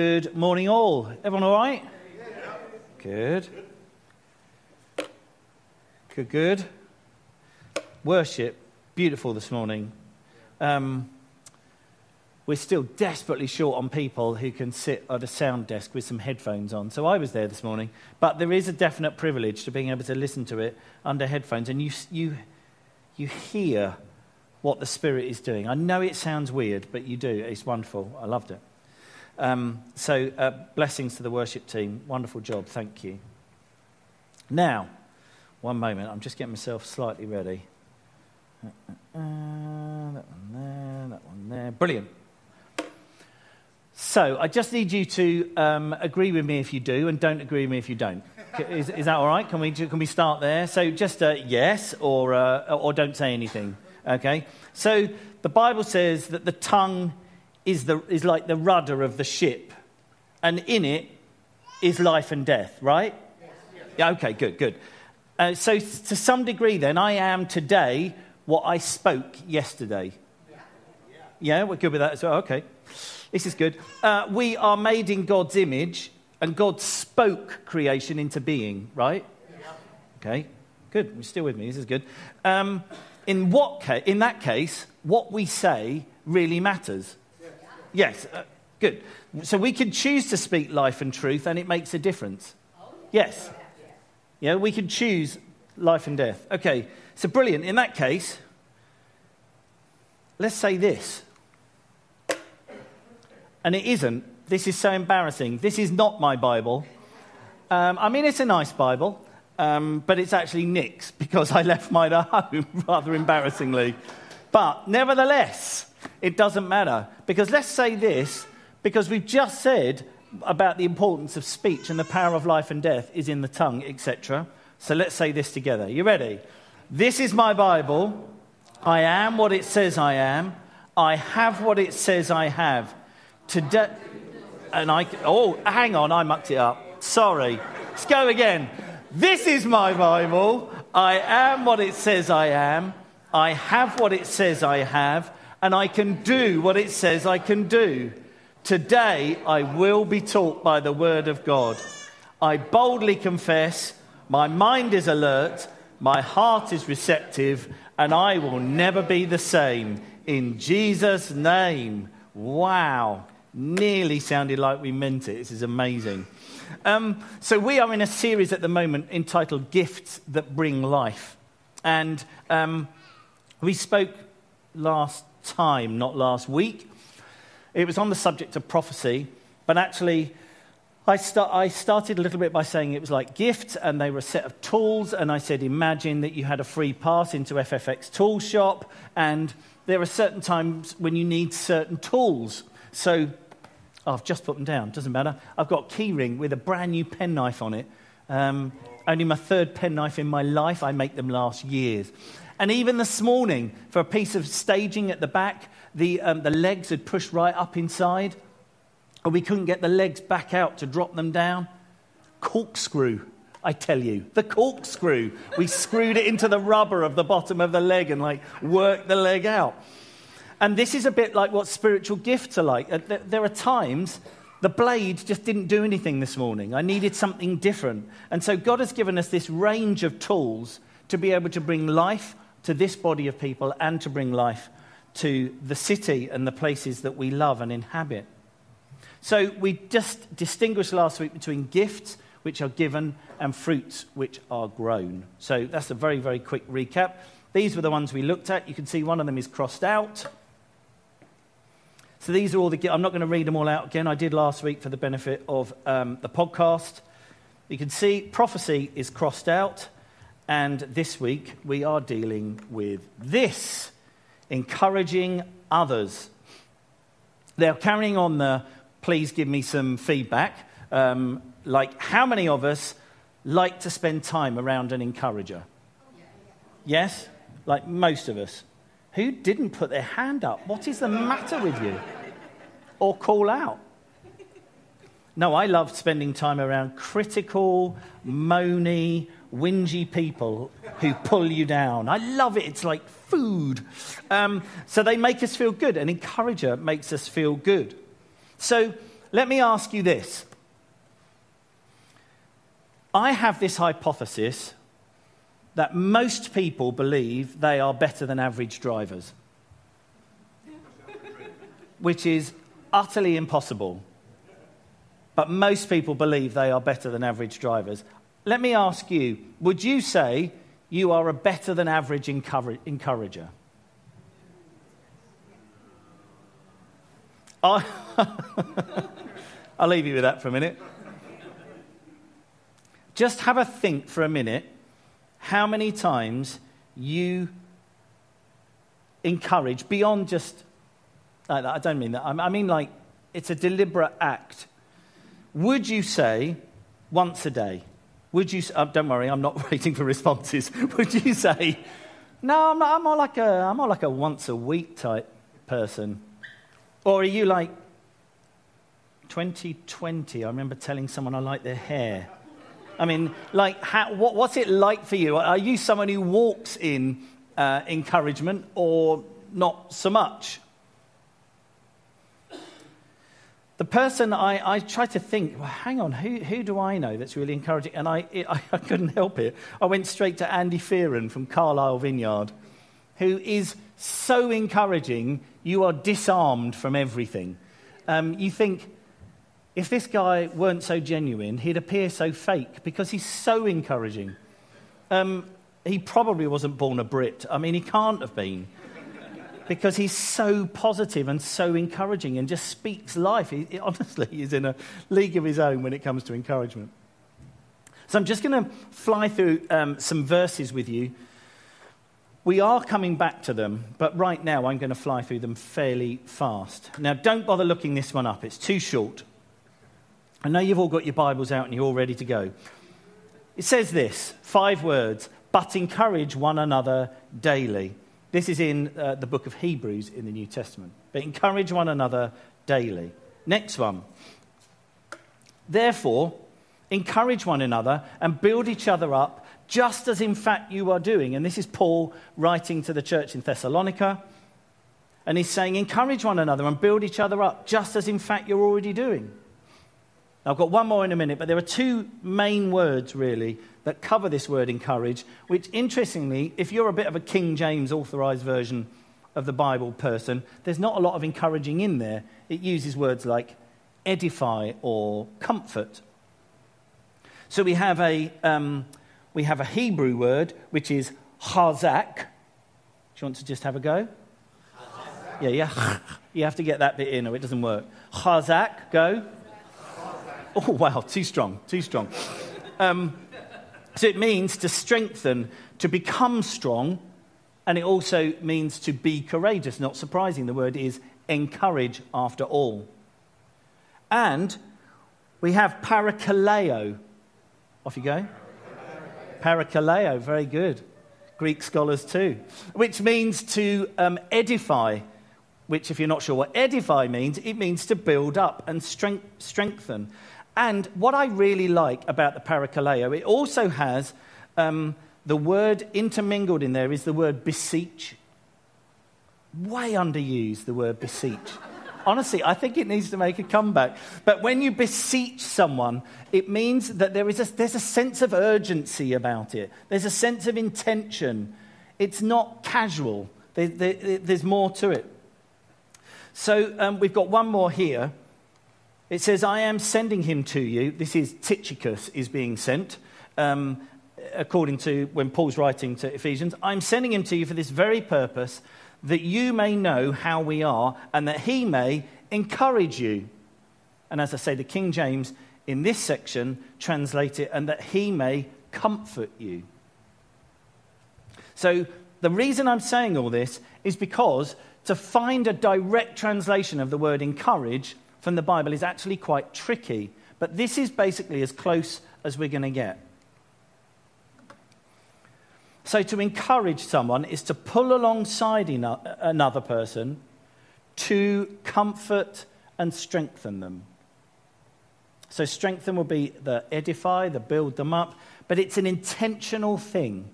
Good morning, all. Everyone all right? Good. Good, good. Worship, beautiful this morning. Um, we're still desperately short on people who can sit at a sound desk with some headphones on. So I was there this morning. But there is a definite privilege to being able to listen to it under headphones. And you, you, you hear what the Spirit is doing. I know it sounds weird, but you do. It's wonderful. I loved it. Um, so, uh, blessings to the worship team. Wonderful job. Thank you. Now, one moment. I'm just getting myself slightly ready. Uh, uh, that one there, that one there. Brilliant. So I just need you to um, agree with me if you do, and don't agree with me if you don't. Is, is that all right? Can we, can we start there? So just a yes or, uh, or don't say anything. Okay? So the Bible says that the tongue is, the, is like the rudder of the ship, and in it is life and death, right? Yes. Yeah, okay, good, good. Uh, so to some degree, then, I am today what I spoke yesterday. Yeah, yeah we're good with that as well. Okay. This is good. Uh, we are made in God's image, and God spoke creation into being, right? Okay, good. You're still with me. This is good. Um, in, what ca- in that case, what we say really matters. Yes, uh, good. So we can choose to speak life and truth, and it makes a difference. Yes. Yeah, we can choose life and death. Okay, so brilliant. In that case, let's say this and it isn't. This is so embarrassing. This is not my Bible. Um, I mean, it's a nice Bible, um, but it's actually Nick's because I left mine at home rather embarrassingly. But nevertheless, it doesn't matter because let's say this because we've just said about the importance of speech and the power of life and death is in the tongue, etc. So let's say this together. You ready? This is my Bible. I am what it says I am. I have what it says I have. Today, and I, oh, hang on, I mucked it up. Sorry. Let's go again. This is my Bible. I am what it says I am. I have what it says I have. And I can do what it says I can do. Today, I will be taught by the Word of God. I boldly confess, my mind is alert, my heart is receptive, and I will never be the same. In Jesus' name. Wow nearly sounded like we meant it. This is amazing. Um, so, we are in a series at the moment entitled Gifts That Bring Life. And um, we spoke last time, not last week. It was on the subject of prophecy, but actually, I, I, started a little bit by saying it was like gifts and they were a set of tools. And I said, imagine that you had a free pass into FFX Tool Shop, and there are certain times when you need certain tools. So Oh, I've just put them down. Doesn't matter. I've got a key ring with a brand new penknife on it. Um, only my third penknife in my life. I make them last years. And even this morning, for a piece of staging at the back, the, um, the legs had pushed right up inside, and we couldn't get the legs back out to drop them down. Corkscrew, I tell you, the corkscrew. We screwed it into the rubber of the bottom of the leg and like worked the leg out. And this is a bit like what spiritual gifts are like. Uh, there are times the blade just didn't do anything this morning. I needed something different. And so God has given us this range of tools to be able to bring life to this body of people and to bring life to the city and the places that we love and inhabit. So we just distinguished last week between gifts which are given and fruits which are grown. So that's a very, very quick recap. These were the ones we looked at. You can see one of them is crossed out. So these are all the. I'm not going to read them all out again. I did last week for the benefit of um, the podcast. You can see prophecy is crossed out, and this week we are dealing with this encouraging others. They're carrying on the please give me some feedback. Um, like, how many of us like to spend time around an encourager? Yes? Like most of us. Who didn't put their hand up? What is the matter with you? Or call out. No, I love spending time around critical, moany, whingy people who pull you down. I love it. It's like food. Um, so they make us feel good. An encourager makes us feel good. So let me ask you this. I have this hypothesis that most people believe they are better than average drivers, which is utterly impossible. But most people believe they are better than average drivers. Let me ask you would you say you are a better than average encourager? I'll leave you with that for a minute. Just have a think for a minute how many times you encourage beyond just, like that. I don't mean that, I mean like it's a deliberate act. Would you say once a day? Would you, uh, don't worry, I'm not waiting for responses. Would you say, no, I'm, not, I'm, more like a, I'm more like a once a week type person? Or are you like 2020? I remember telling someone I like their hair. I mean, like, how, what, what's it like for you? Are you someone who walks in uh, encouragement or not so much? The person I, I tried to think, well, hang on, who, who do I know that's really encouraging? And I, it, I, I couldn't help it. I went straight to Andy Fearon from Carlisle Vineyard, who is so encouraging, you are disarmed from everything. Um, you think, if this guy weren't so genuine, he'd appear so fake because he's so encouraging. Um, he probably wasn't born a Brit. I mean, he can't have been because he's so positive and so encouraging and just speaks life. He, he honestly is in a league of his own when it comes to encouragement. So I'm just going to fly through um, some verses with you. We are coming back to them, but right now I'm going to fly through them fairly fast. Now, don't bother looking this one up, it's too short. I know you've all got your Bibles out and you're all ready to go. It says this five words, but encourage one another daily. This is in uh, the book of Hebrews in the New Testament. But encourage one another daily. Next one. Therefore, encourage one another and build each other up, just as in fact you are doing. And this is Paul writing to the church in Thessalonica. And he's saying, encourage one another and build each other up, just as in fact you're already doing. I've got one more in a minute, but there are two main words, really, that cover this word encourage, which, interestingly, if you're a bit of a King James authorized version of the Bible person, there's not a lot of encouraging in there. It uses words like edify or comfort. So we have a, um, we have a Hebrew word, which is chazak. Do you want to just have a go? Yeah, yeah. you have to get that bit in or it doesn't work. Chazak, go. Oh, wow, too strong, too strong. Um, so it means to strengthen, to become strong, and it also means to be courageous. Not surprising, the word is encourage after all. And we have parakaleo. Off you go. Parakaleo, very good. Greek scholars too. Which means to um, edify, which, if you're not sure what edify means, it means to build up and strength, strengthen. And what I really like about the parakaleo, it also has um, the word intermingled in there is the word beseech. Way underused, the word beseech. Honestly, I think it needs to make a comeback. But when you beseech someone, it means that there is a, there's a sense of urgency about it, there's a sense of intention. It's not casual, there, there, there's more to it. So um, we've got one more here. It says, I am sending him to you. This is Tychicus is being sent. Um, according to when Paul's writing to Ephesians, I'm sending him to you for this very purpose, that you may know how we are and that he may encourage you. And as I say, the King James in this section translate it, and that he may comfort you. So the reason I'm saying all this is because to find a direct translation of the word encourage from the Bible is actually quite tricky, but this is basically as close as we're going to get. So, to encourage someone is to pull alongside another person to comfort and strengthen them. So, strengthen will be the edify, the build them up, but it's an intentional thing.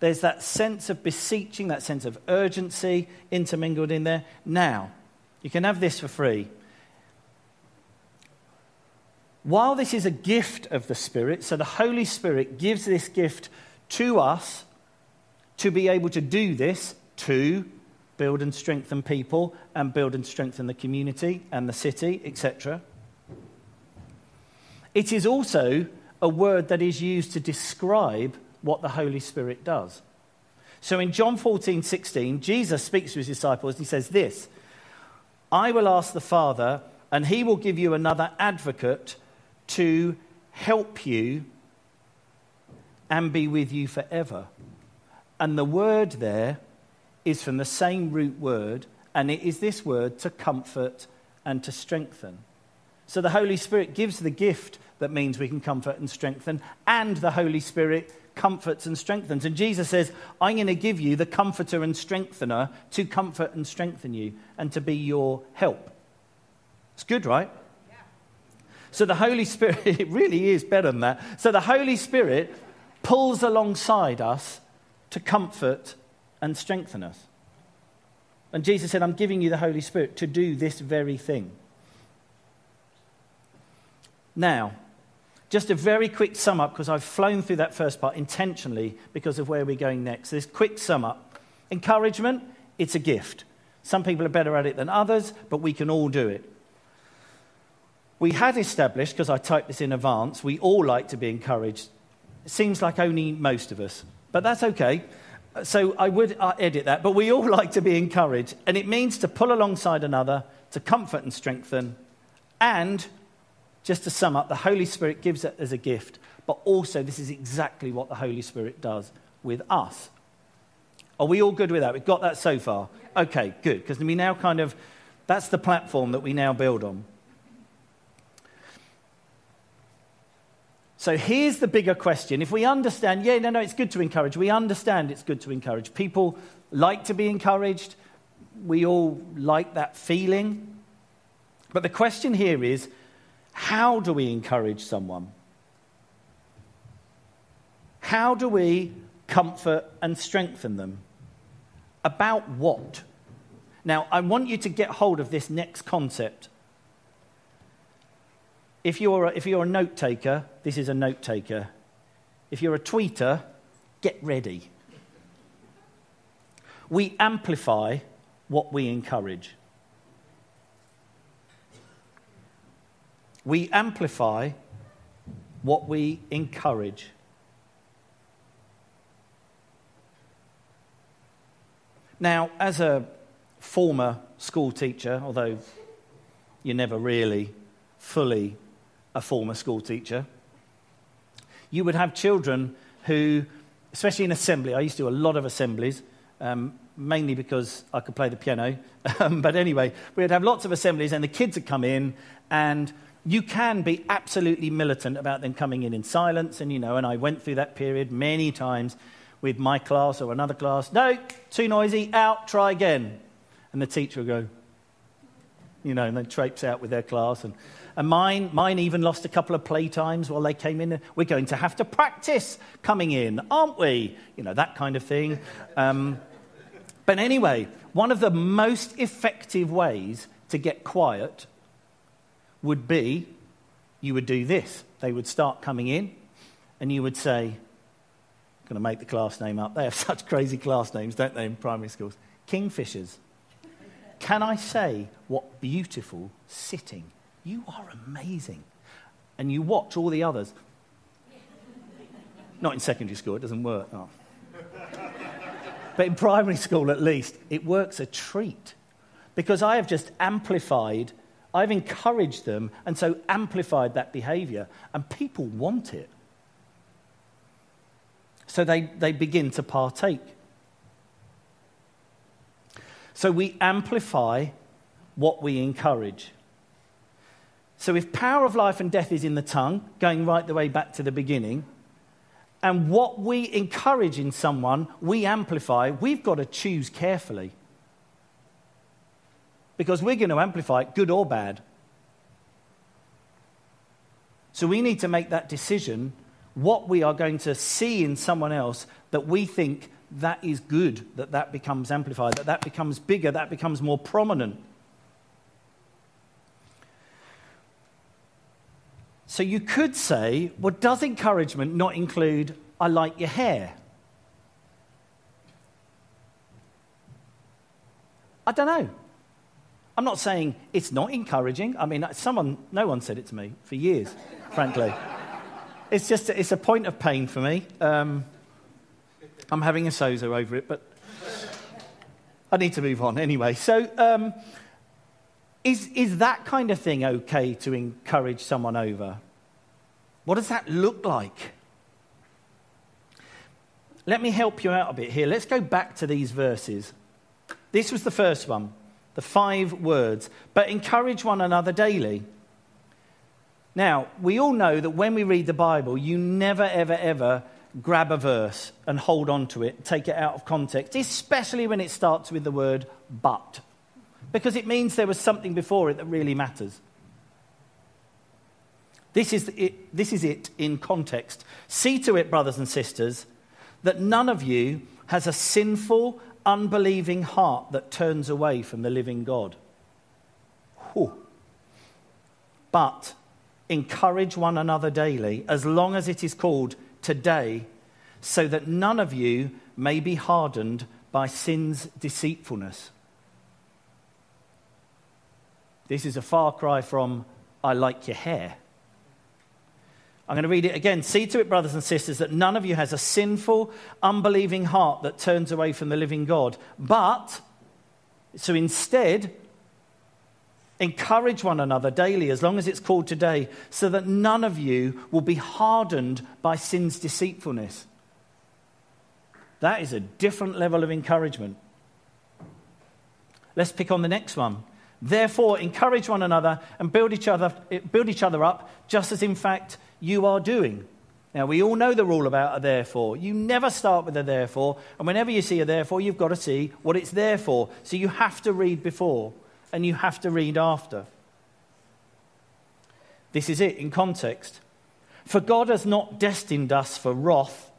There's that sense of beseeching, that sense of urgency intermingled in there. Now, you can have this for free. while this is a gift of the Spirit, so the Holy Spirit gives this gift to us to be able to do this, to build and strengthen people and build and strengthen the community and the city, etc. It is also a word that is used to describe what the Holy Spirit does. So in John 14, 16, Jesus speaks to his disciples and he says this I will ask the Father, and he will give you another advocate to help you and be with you forever. And the word there is from the same root word, and it is this word to comfort and to strengthen. So the Holy Spirit gives the gift that means we can comfort and strengthen, and the Holy Spirit comforts and strengthens. And Jesus says, I'm going to give you the comforter and strengthener to comfort and strengthen you and to be your help. It's good, right? Yeah. So the Holy Spirit, it really is better than that. So the Holy Spirit pulls alongside us to comfort and strengthen us. And Jesus said, I'm giving you the Holy Spirit to do this very thing. Now, just a very quick sum up, because I've flown through that first part intentionally because of where we're going next. This quick sum up. Encouragement, it's a gift. Some people are better at it than others, but we can all do it. We had established, because I typed this in advance, we all like to be encouraged. It seems like only most of us, but that's okay. So I would uh, edit that, but we all like to be encouraged, and it means to pull alongside another, to comfort and strengthen, and just to sum up, the Holy Spirit gives it as a gift, but also this is exactly what the Holy Spirit does with us. Are we all good with that? We've got that so far? Okay, good, because we now kind of, that's the platform that we now build on. So here's the bigger question. If we understand, yeah, no, no, it's good to encourage. We understand it's good to encourage. People like to be encouraged. We all like that feeling. But the question here is how do we encourage someone? How do we comfort and strengthen them? About what? Now, I want you to get hold of this next concept. If you're a, if you're a note taker, this is a note taker. If you're a tweeter, get ready. We amplify what we encourage. We amplify what we encourage. Now, as a former school teacher, although you're never really fully a former school teacher, you would have children who, especially in assembly, I used to do a lot of assemblies, um, mainly because I could play the piano. Um, but anyway, we'd have lots of assemblies, and the kids would come in, and you can be absolutely militant about them coming in in silence. And, you know, and I went through that period many times with my class or another class. No, too noisy, out, try again. And the teacher would go, you know, and then traipse out with their class. And, and mine, mine even lost a couple of playtimes while they came in. We're going to have to practice coming in, aren't we? You know, that kind of thing. Um, but anyway, one of the most effective ways to get quiet would be you would do this. They would start coming in, and you would say, I'm going to make the class name up. They have such crazy class names, don't they, in primary schools? Kingfishers. Can I say what beautiful sitting? You are amazing. And you watch all the others. Not in secondary school, it doesn't work. Oh. but in primary school, at least, it works a treat. Because I have just amplified I've encouraged them and so amplified that behavior, and people want it. So they, they begin to partake. So we amplify what we encourage. So if power of life and death is in the tongue, going right the way back to the beginning, and what we encourage in someone, we amplify, we've got to choose carefully because we're going to amplify it, good or bad. So we need to make that decision what we are going to see in someone else that we think that is good, that that becomes amplified, that that becomes bigger, that becomes more prominent. So you could say, well, does encouragement not include, I like your hair? I don't know. I'm not saying it's not encouraging. I mean, someone, no one said it to me for years, frankly. It's just, it's a point of pain for me. Um, I'm having a sozo over it, but I need to move on anyway. So, um, is, is that kind of thing okay to encourage someone over? What does that look like? Let me help you out a bit here. Let's go back to these verses. This was the first one, the five words, but encourage one another daily. Now, we all know that when we read the Bible, you never, ever, ever grab a verse and hold on to it, take it out of context, especially when it starts with the word but, because it means there was something before it that really matters. This is it, this is it in context. See to it, brothers and sisters, that none of you has a sinful unbelieving heart that turns away from the living God. Whew. But encourage one another daily, as long as it is called today, so that none of you may be hardened by sin's deceitfulness. This is a far cry from, I like your hair. I'm going to read it again. See to it, brothers and sisters, that none of you has a sinful, unbelieving heart that turns away from the living God. But, so instead, encourage one another daily, as long as it's called today, so that none of you will be hardened by sin's deceitfulness. That is a different level of encouragement. Let's pick on the next one. Therefore, encourage one another and build each other, build each other up, just as in fact you are doing. Now, we all know the rule about a therefore. You never start with a therefore, and whenever you see a therefore, you've got to see what it's there for. So you have to read before and you have to read after. This is it in context. For God has not destined us for wrath,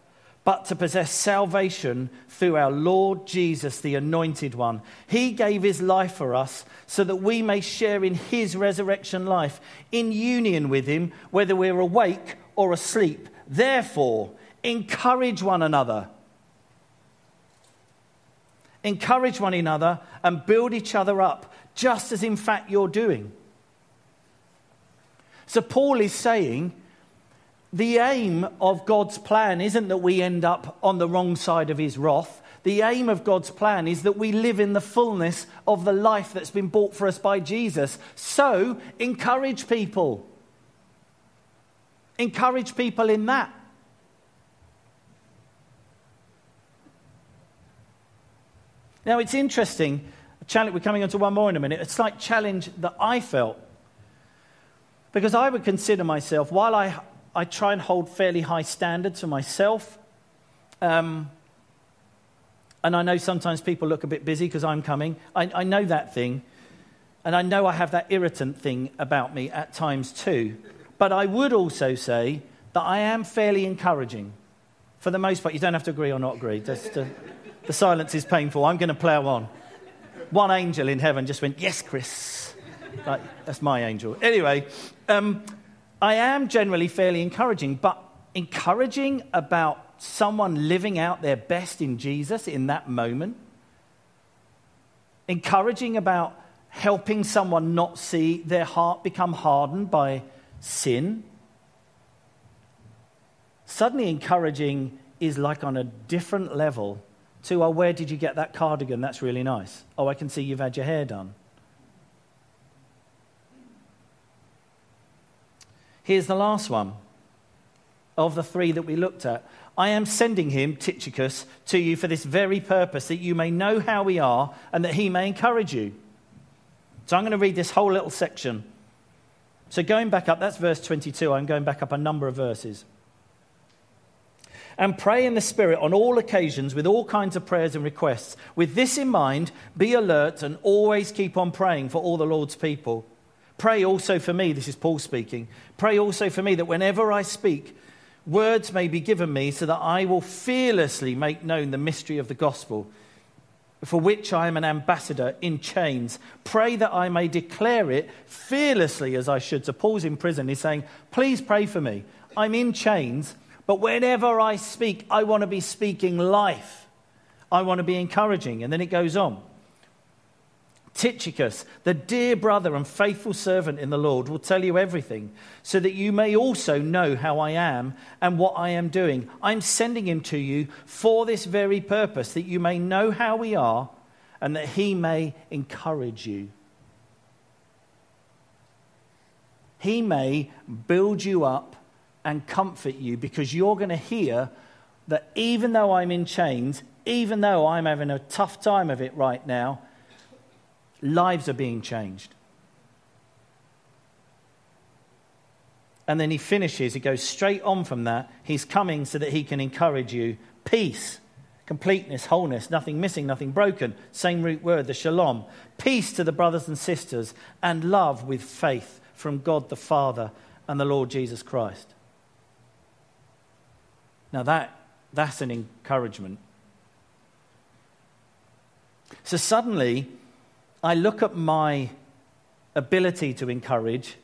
but to possess salvation through our Lord Jesus, the Anointed One. He gave his life for us so that we may share in his resurrection life in union with him, whether we're awake or asleep. Therefore, encourage one another. Encourage one another and build each other up, just as in fact you're doing. So, Paul is saying, the aim of God's plan isn't that we end up on the wrong side of his wrath. The aim of God's plan is that we live in the fullness of the life that's been bought for us by Jesus. So, encourage people. Encourage people in that. Now, it's interesting. Challenge, we're coming on to one more in a minute. A slight challenge that I felt. Because I would consider myself, while I I try and hold fairly high standards for myself. Um, and I know sometimes people look a bit busy because I'm coming. I, I know that thing. And I know I have that irritant thing about me at times too. But I would also say that I am fairly encouraging. For the most part, you don't have to agree or not agree. Just, uh, the silence is painful. I'm going to plow on. One angel in heaven just went, Yes, Chris. Like, that's my angel. Anyway, um, I am generally fairly encouraging, but encouraging about someone living out their best in Jesus in that moment, encouraging about helping someone not see their heart become hardened by sin. Suddenly, encouraging is like on a different level to, oh, where did you get that cardigan? That's really nice. Oh, I can see you've had your hair done. Here's the last one of the three that we looked at. I am sending him, Tychicus, to you for this very purpose, that you may know how we are and that he may encourage you. So I'm going to read this whole little section. So going back up, that's verse 22. I'm going back up a number of verses. And pray in the Spirit on all occasions with all kinds of prayers and requests. With this in mind, be alert and always keep on praying for all the Lord's people. Pray also for me, this is Paul speaking. Pray also for me that whenever I speak, words may be given me so that I will fearlessly make known the mystery of the gospel, for which I am an ambassador in chains. Pray that I may declare it fearlessly as I should. So Paul's in prison. He's saying, Please pray for me. I'm in chains, but whenever I speak, I want to be speaking life. I want to be encouraging. And then it goes on. Tychicus, the dear brother and faithful servant in the Lord, will tell you everything, so that you may also know how I am and what I am doing. I'm sending him to you for this very purpose, that you may know how we are and that he may encourage you. He may build you up and comfort you because you're going to hear that even though I'm in chains, even though I'm having a tough time of it right now, lives are being changed. And then he finishes, he goes straight on from that. He's coming so that he can encourage you. Peace, completeness, wholeness, nothing missing, nothing broken. Same root word, the shalom. Peace to the brothers and sisters, and love with faith from God the Father and the Lord Jesus Christ. Now, that, that's an encouragement. So suddenly, I look at my ability to encourage,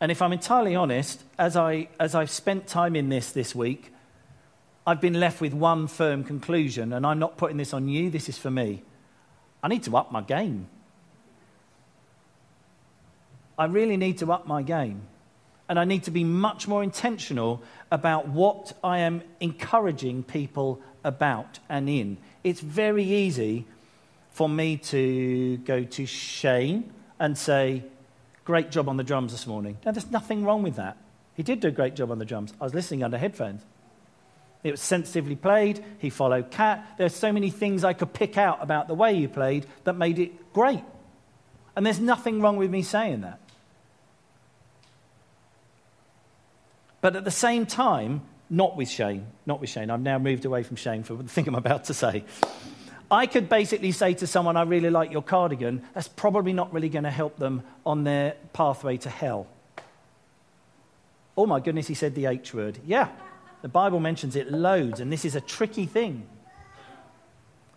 and if I'm entirely honest, as, I, as I've spent time in this this week, I've been left with one firm conclusion, and I'm not putting this on you, this is for me. I need to up my game. I really need to up my game. And I need to be much more intentional about what I am encouraging people about and in. It's very easy for me to go to Shane and say, Great job on the drums this morning. Now, there's nothing wrong with that. He did do a great job on the drums. I was listening under headphones. It was sensitively played. He followed Cat. There's so many things I could pick out about the way he played that made it great. And there's nothing wrong with me saying that. But at the same time, not with Shane, not with Shane. I've now moved away from Shane for the thing I'm about to say. I could basically say to someone, I really like your cardigan. That's probably not really going to help them on their pathway to hell. Oh my goodness, he said the H word. Yeah, the Bible mentions it loads, and this is a tricky thing.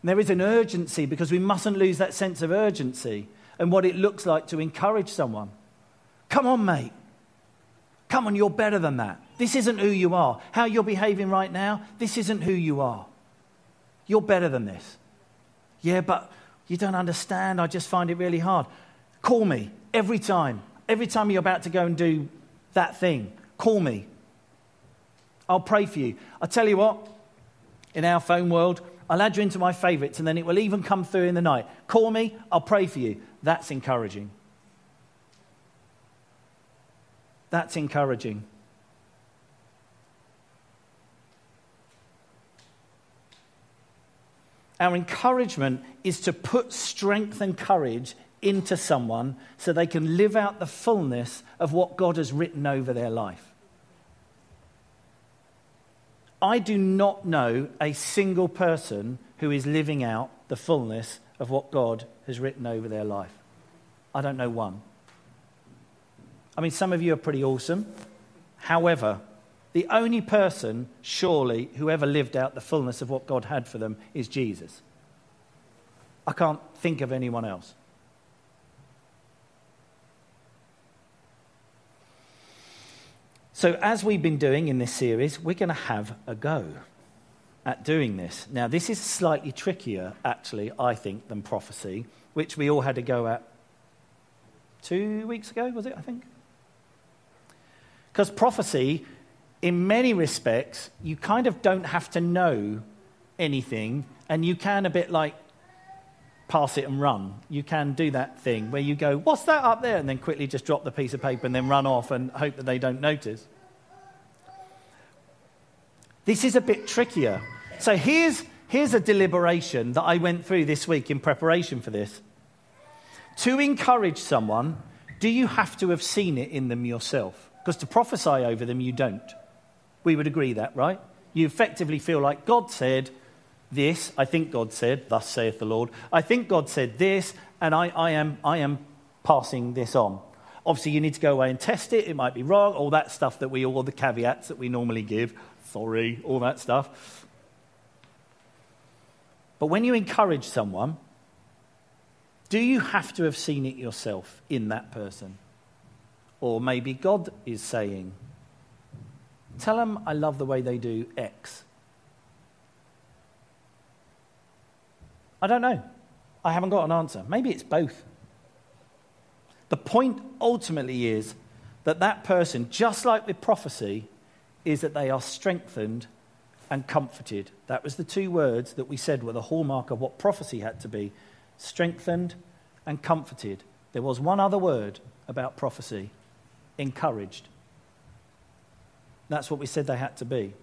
There is an urgency because we mustn't lose that sense of urgency and what it looks like to encourage someone. Come on, mate. Come on, you're better than that. This isn't who you are. How you're behaving right now, this isn't who you are. You're better than this. Yeah, but you don't understand. I just find it really hard. Call me every time. Every time you're about to go and do that thing, call me. I'll pray for you. I tell you what, in our phone world, I'll add you into my favorites and then it will even come through in the night. Call me, I'll pray for you. That's encouraging. That's encouraging. Our encouragement is to put strength and courage into someone so they can live out the fullness of what God has written over their life. I do not know a single person who is living out the fullness of what God has written over their life. I don't know one. I mean, some of you are pretty awesome. However, the only person, surely, who ever lived out the fullness of what God had for them is Jesus. I can't think of anyone else. So, as we've been doing in this series, we're going to have a go at doing this. Now, this is slightly trickier, actually, I think, than prophecy, which we all had to go at two weeks ago, was it, I think? Because prophecy in many respects, you kind of don't have to know anything, and you can a bit like pass it and run. You can do that thing where you go, What's that up there? and then quickly just drop the piece of paper and then run off and hope that they don't notice. This is a bit trickier. So here's, here's a deliberation that I went through this week in preparation for this. To encourage someone, do you have to have seen it in them yourself? Because to prophesy over them, you don't. We would agree that, right? You effectively feel like God said this, I think God said, thus saith the Lord. I think God said this, and I, I, am, I am passing this on. Obviously, you need to go away and test it. It might be wrong, all that stuff that we, all the caveats that we normally give. Sorry, all that stuff. But when you encourage someone, Do you have to have seen it yourself in that person? Or maybe God is saying, Tell them I love the way they do X. I don't know. I haven't got an answer. Maybe it's both. The point ultimately is that that person, just like with prophecy, is that they are strengthened and comforted. That was the two words that we said were the hallmark of what prophecy had to be strengthened and comforted. There was one other word about prophecy encouraged. That's what we said they had to be.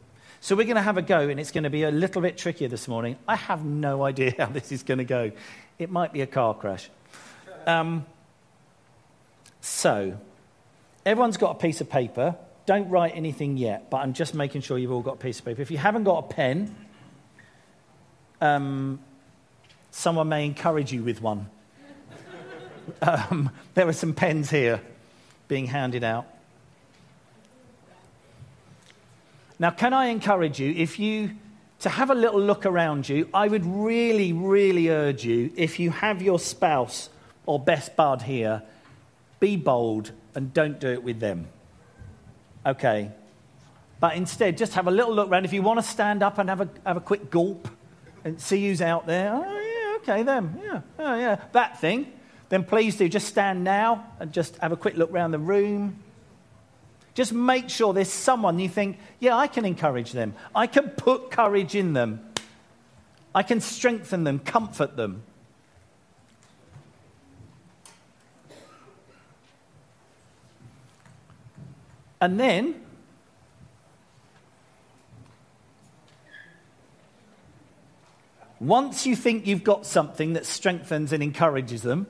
So we're going to have a go, and it's going to be a little bit trickier this morning. I have no idea how this is going to go. It might be a car crash. Um, so, everyone's got a piece of paper. Don't write anything yet, but I'm just making sure you've all got a piece of paper. If you haven't got a pen, um, someone may encourage you with one. um, there are some pens here being handed out. Now, can I encourage you, if you, to have a little look around you, I would really, really urge you, if you have your spouse or best bud here, be bold and don't do it with them. Okay? But instead, just have a little look around. If you want to stand up and have a, have a quick gulp and see who's out there, oh, yeah, okay, them, yeah, oh, yeah, that thing, then please do. Just stand now and just have a quick look around the room. Just make sure there's someone you think, yeah, I can encourage them. I can put courage in them. I can strengthen them, comfort them. And then, once you think you've got something that strengthens and encourages them,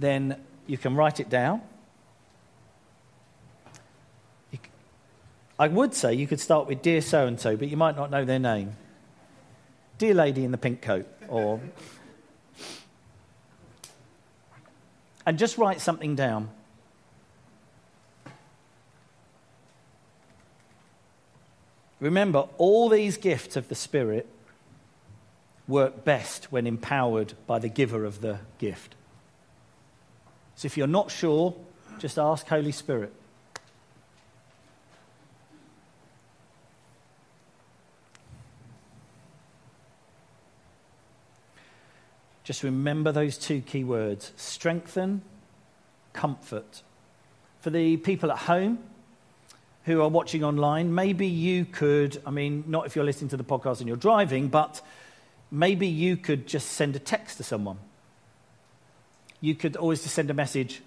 then you can write it down. I would say you could start with Dear so and so, but you might not know their name. Dear Lady in the Pink Coat, or. and just write something down. Remember, all these gifts of the Spirit work best when empowered by the giver of the gift. So if you're not sure, just ask Holy Spirit. Just remember those two key words strengthen, comfort. For the people at home who are watching online, maybe you could, I mean, not if you're listening to the podcast and you're driving, but maybe you could just send a text to someone you could always just send a message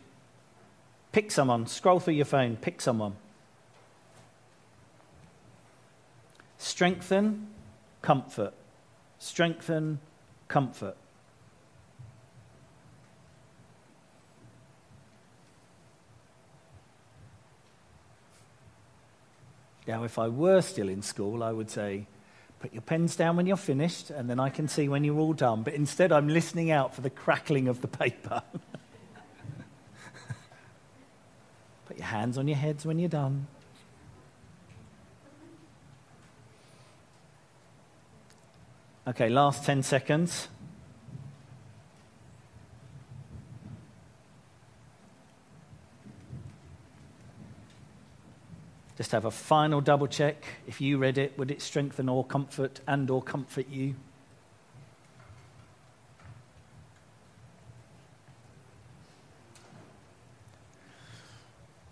pick someone, scroll through your phone, pick someone. Strengthen, comfort. Strengthen, comfort. Now, if I were still in school, I would say, Put your pens down when you're finished, and then I can see when you're all done. But instead, I'm listening out for the crackling of the paper. Put your hands on your heads when you're done. Okay, last 10 seconds. Just have a final double check. If you read it, would it strengthen or comfort and or comfort you?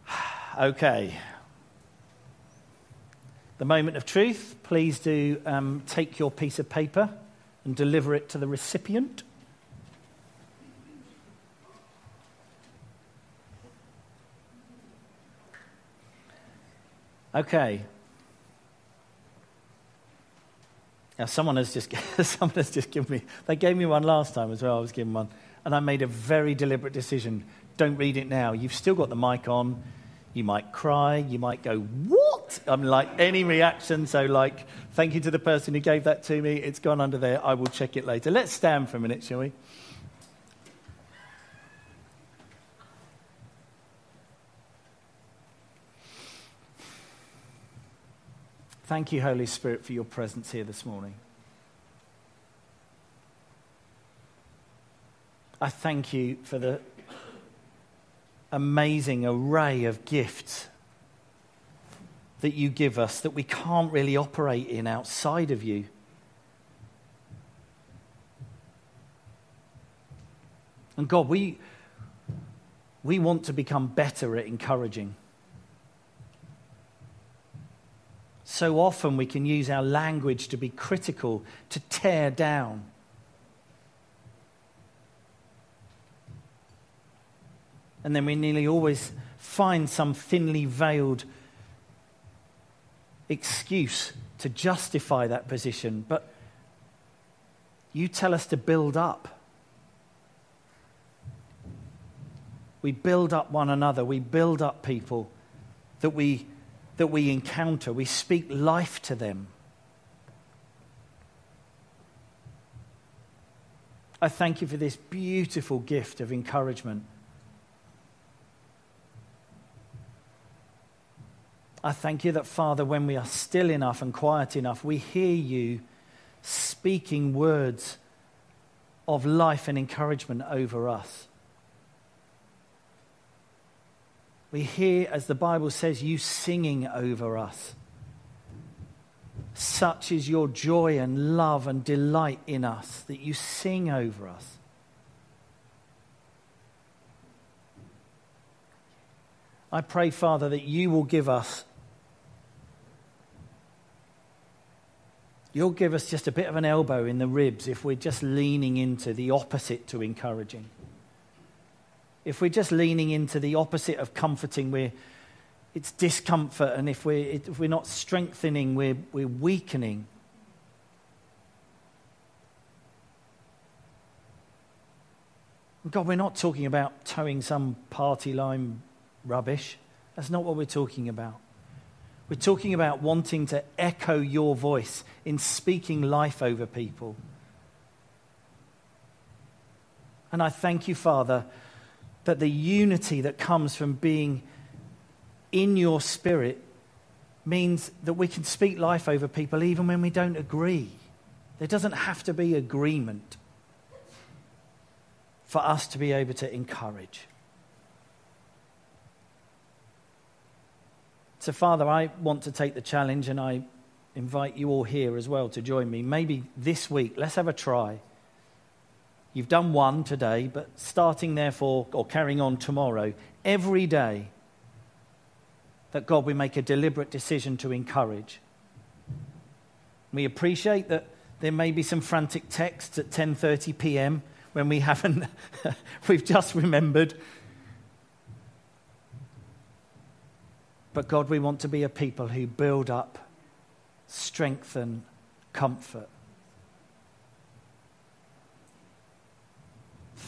okay. The moment of truth, please do um, take your piece of paper and deliver it to the recipient. Okay. Now, someone has just someone has just given me. They gave me one last time as well. I was given one, and I made a very deliberate decision. Don't read it now. You've still got the mic on. You might cry. You might go, "What?" I'm like any reaction. So, like, thank you to the person who gave that to me. It's gone under there. I will check it later. Let's stand for a minute, shall we? Thank you, Holy Spirit, for your presence here this morning. I thank you for the amazing array of gifts that you give us that we can't really operate in outside of you. And God, we, we want to become better at encouraging. So often we can use our language to be critical, to tear down. And then we nearly always find some thinly veiled excuse to justify that position. But you tell us to build up. We build up one another. We build up people that we, that we encounter. We speak life to them. I thank you for this beautiful gift of encouragement. I thank you that, Father, when we are still enough and quiet enough, we hear you speaking words of life and encouragement over us. We hear, as the Bible says, you singing over us. Such is your joy and love and delight in us that you sing over us. I pray, Father, that you will give us, you'll give us just a bit of an elbow in the ribs if we're just leaning into the opposite to encouraging. If we're just leaning into the opposite of comforting, we're, it's discomfort. And if we're, if we're not strengthening, we're, we're weakening. God, we're not talking about toeing some party line rubbish. That's not what we're talking about. We're talking about wanting to echo your voice in speaking life over people. And I thank you, Father, that the unity that comes from being in your spirit means that we can speak life over people even when we don't agree. There doesn't have to be agreement for us to be able to encourage. So, Father, I want to take the challenge and I invite you all here as well to join me. Maybe this week, let's have a try You've done one today, but starting therefore, or carrying on tomorrow, every day, that God, we make a deliberate decision to encourage. We appreciate that there may be some frantic texts at 10:30 p.m. when we haven't we've just remembered. But God, we want to be a people who build up, strengthen, comfort.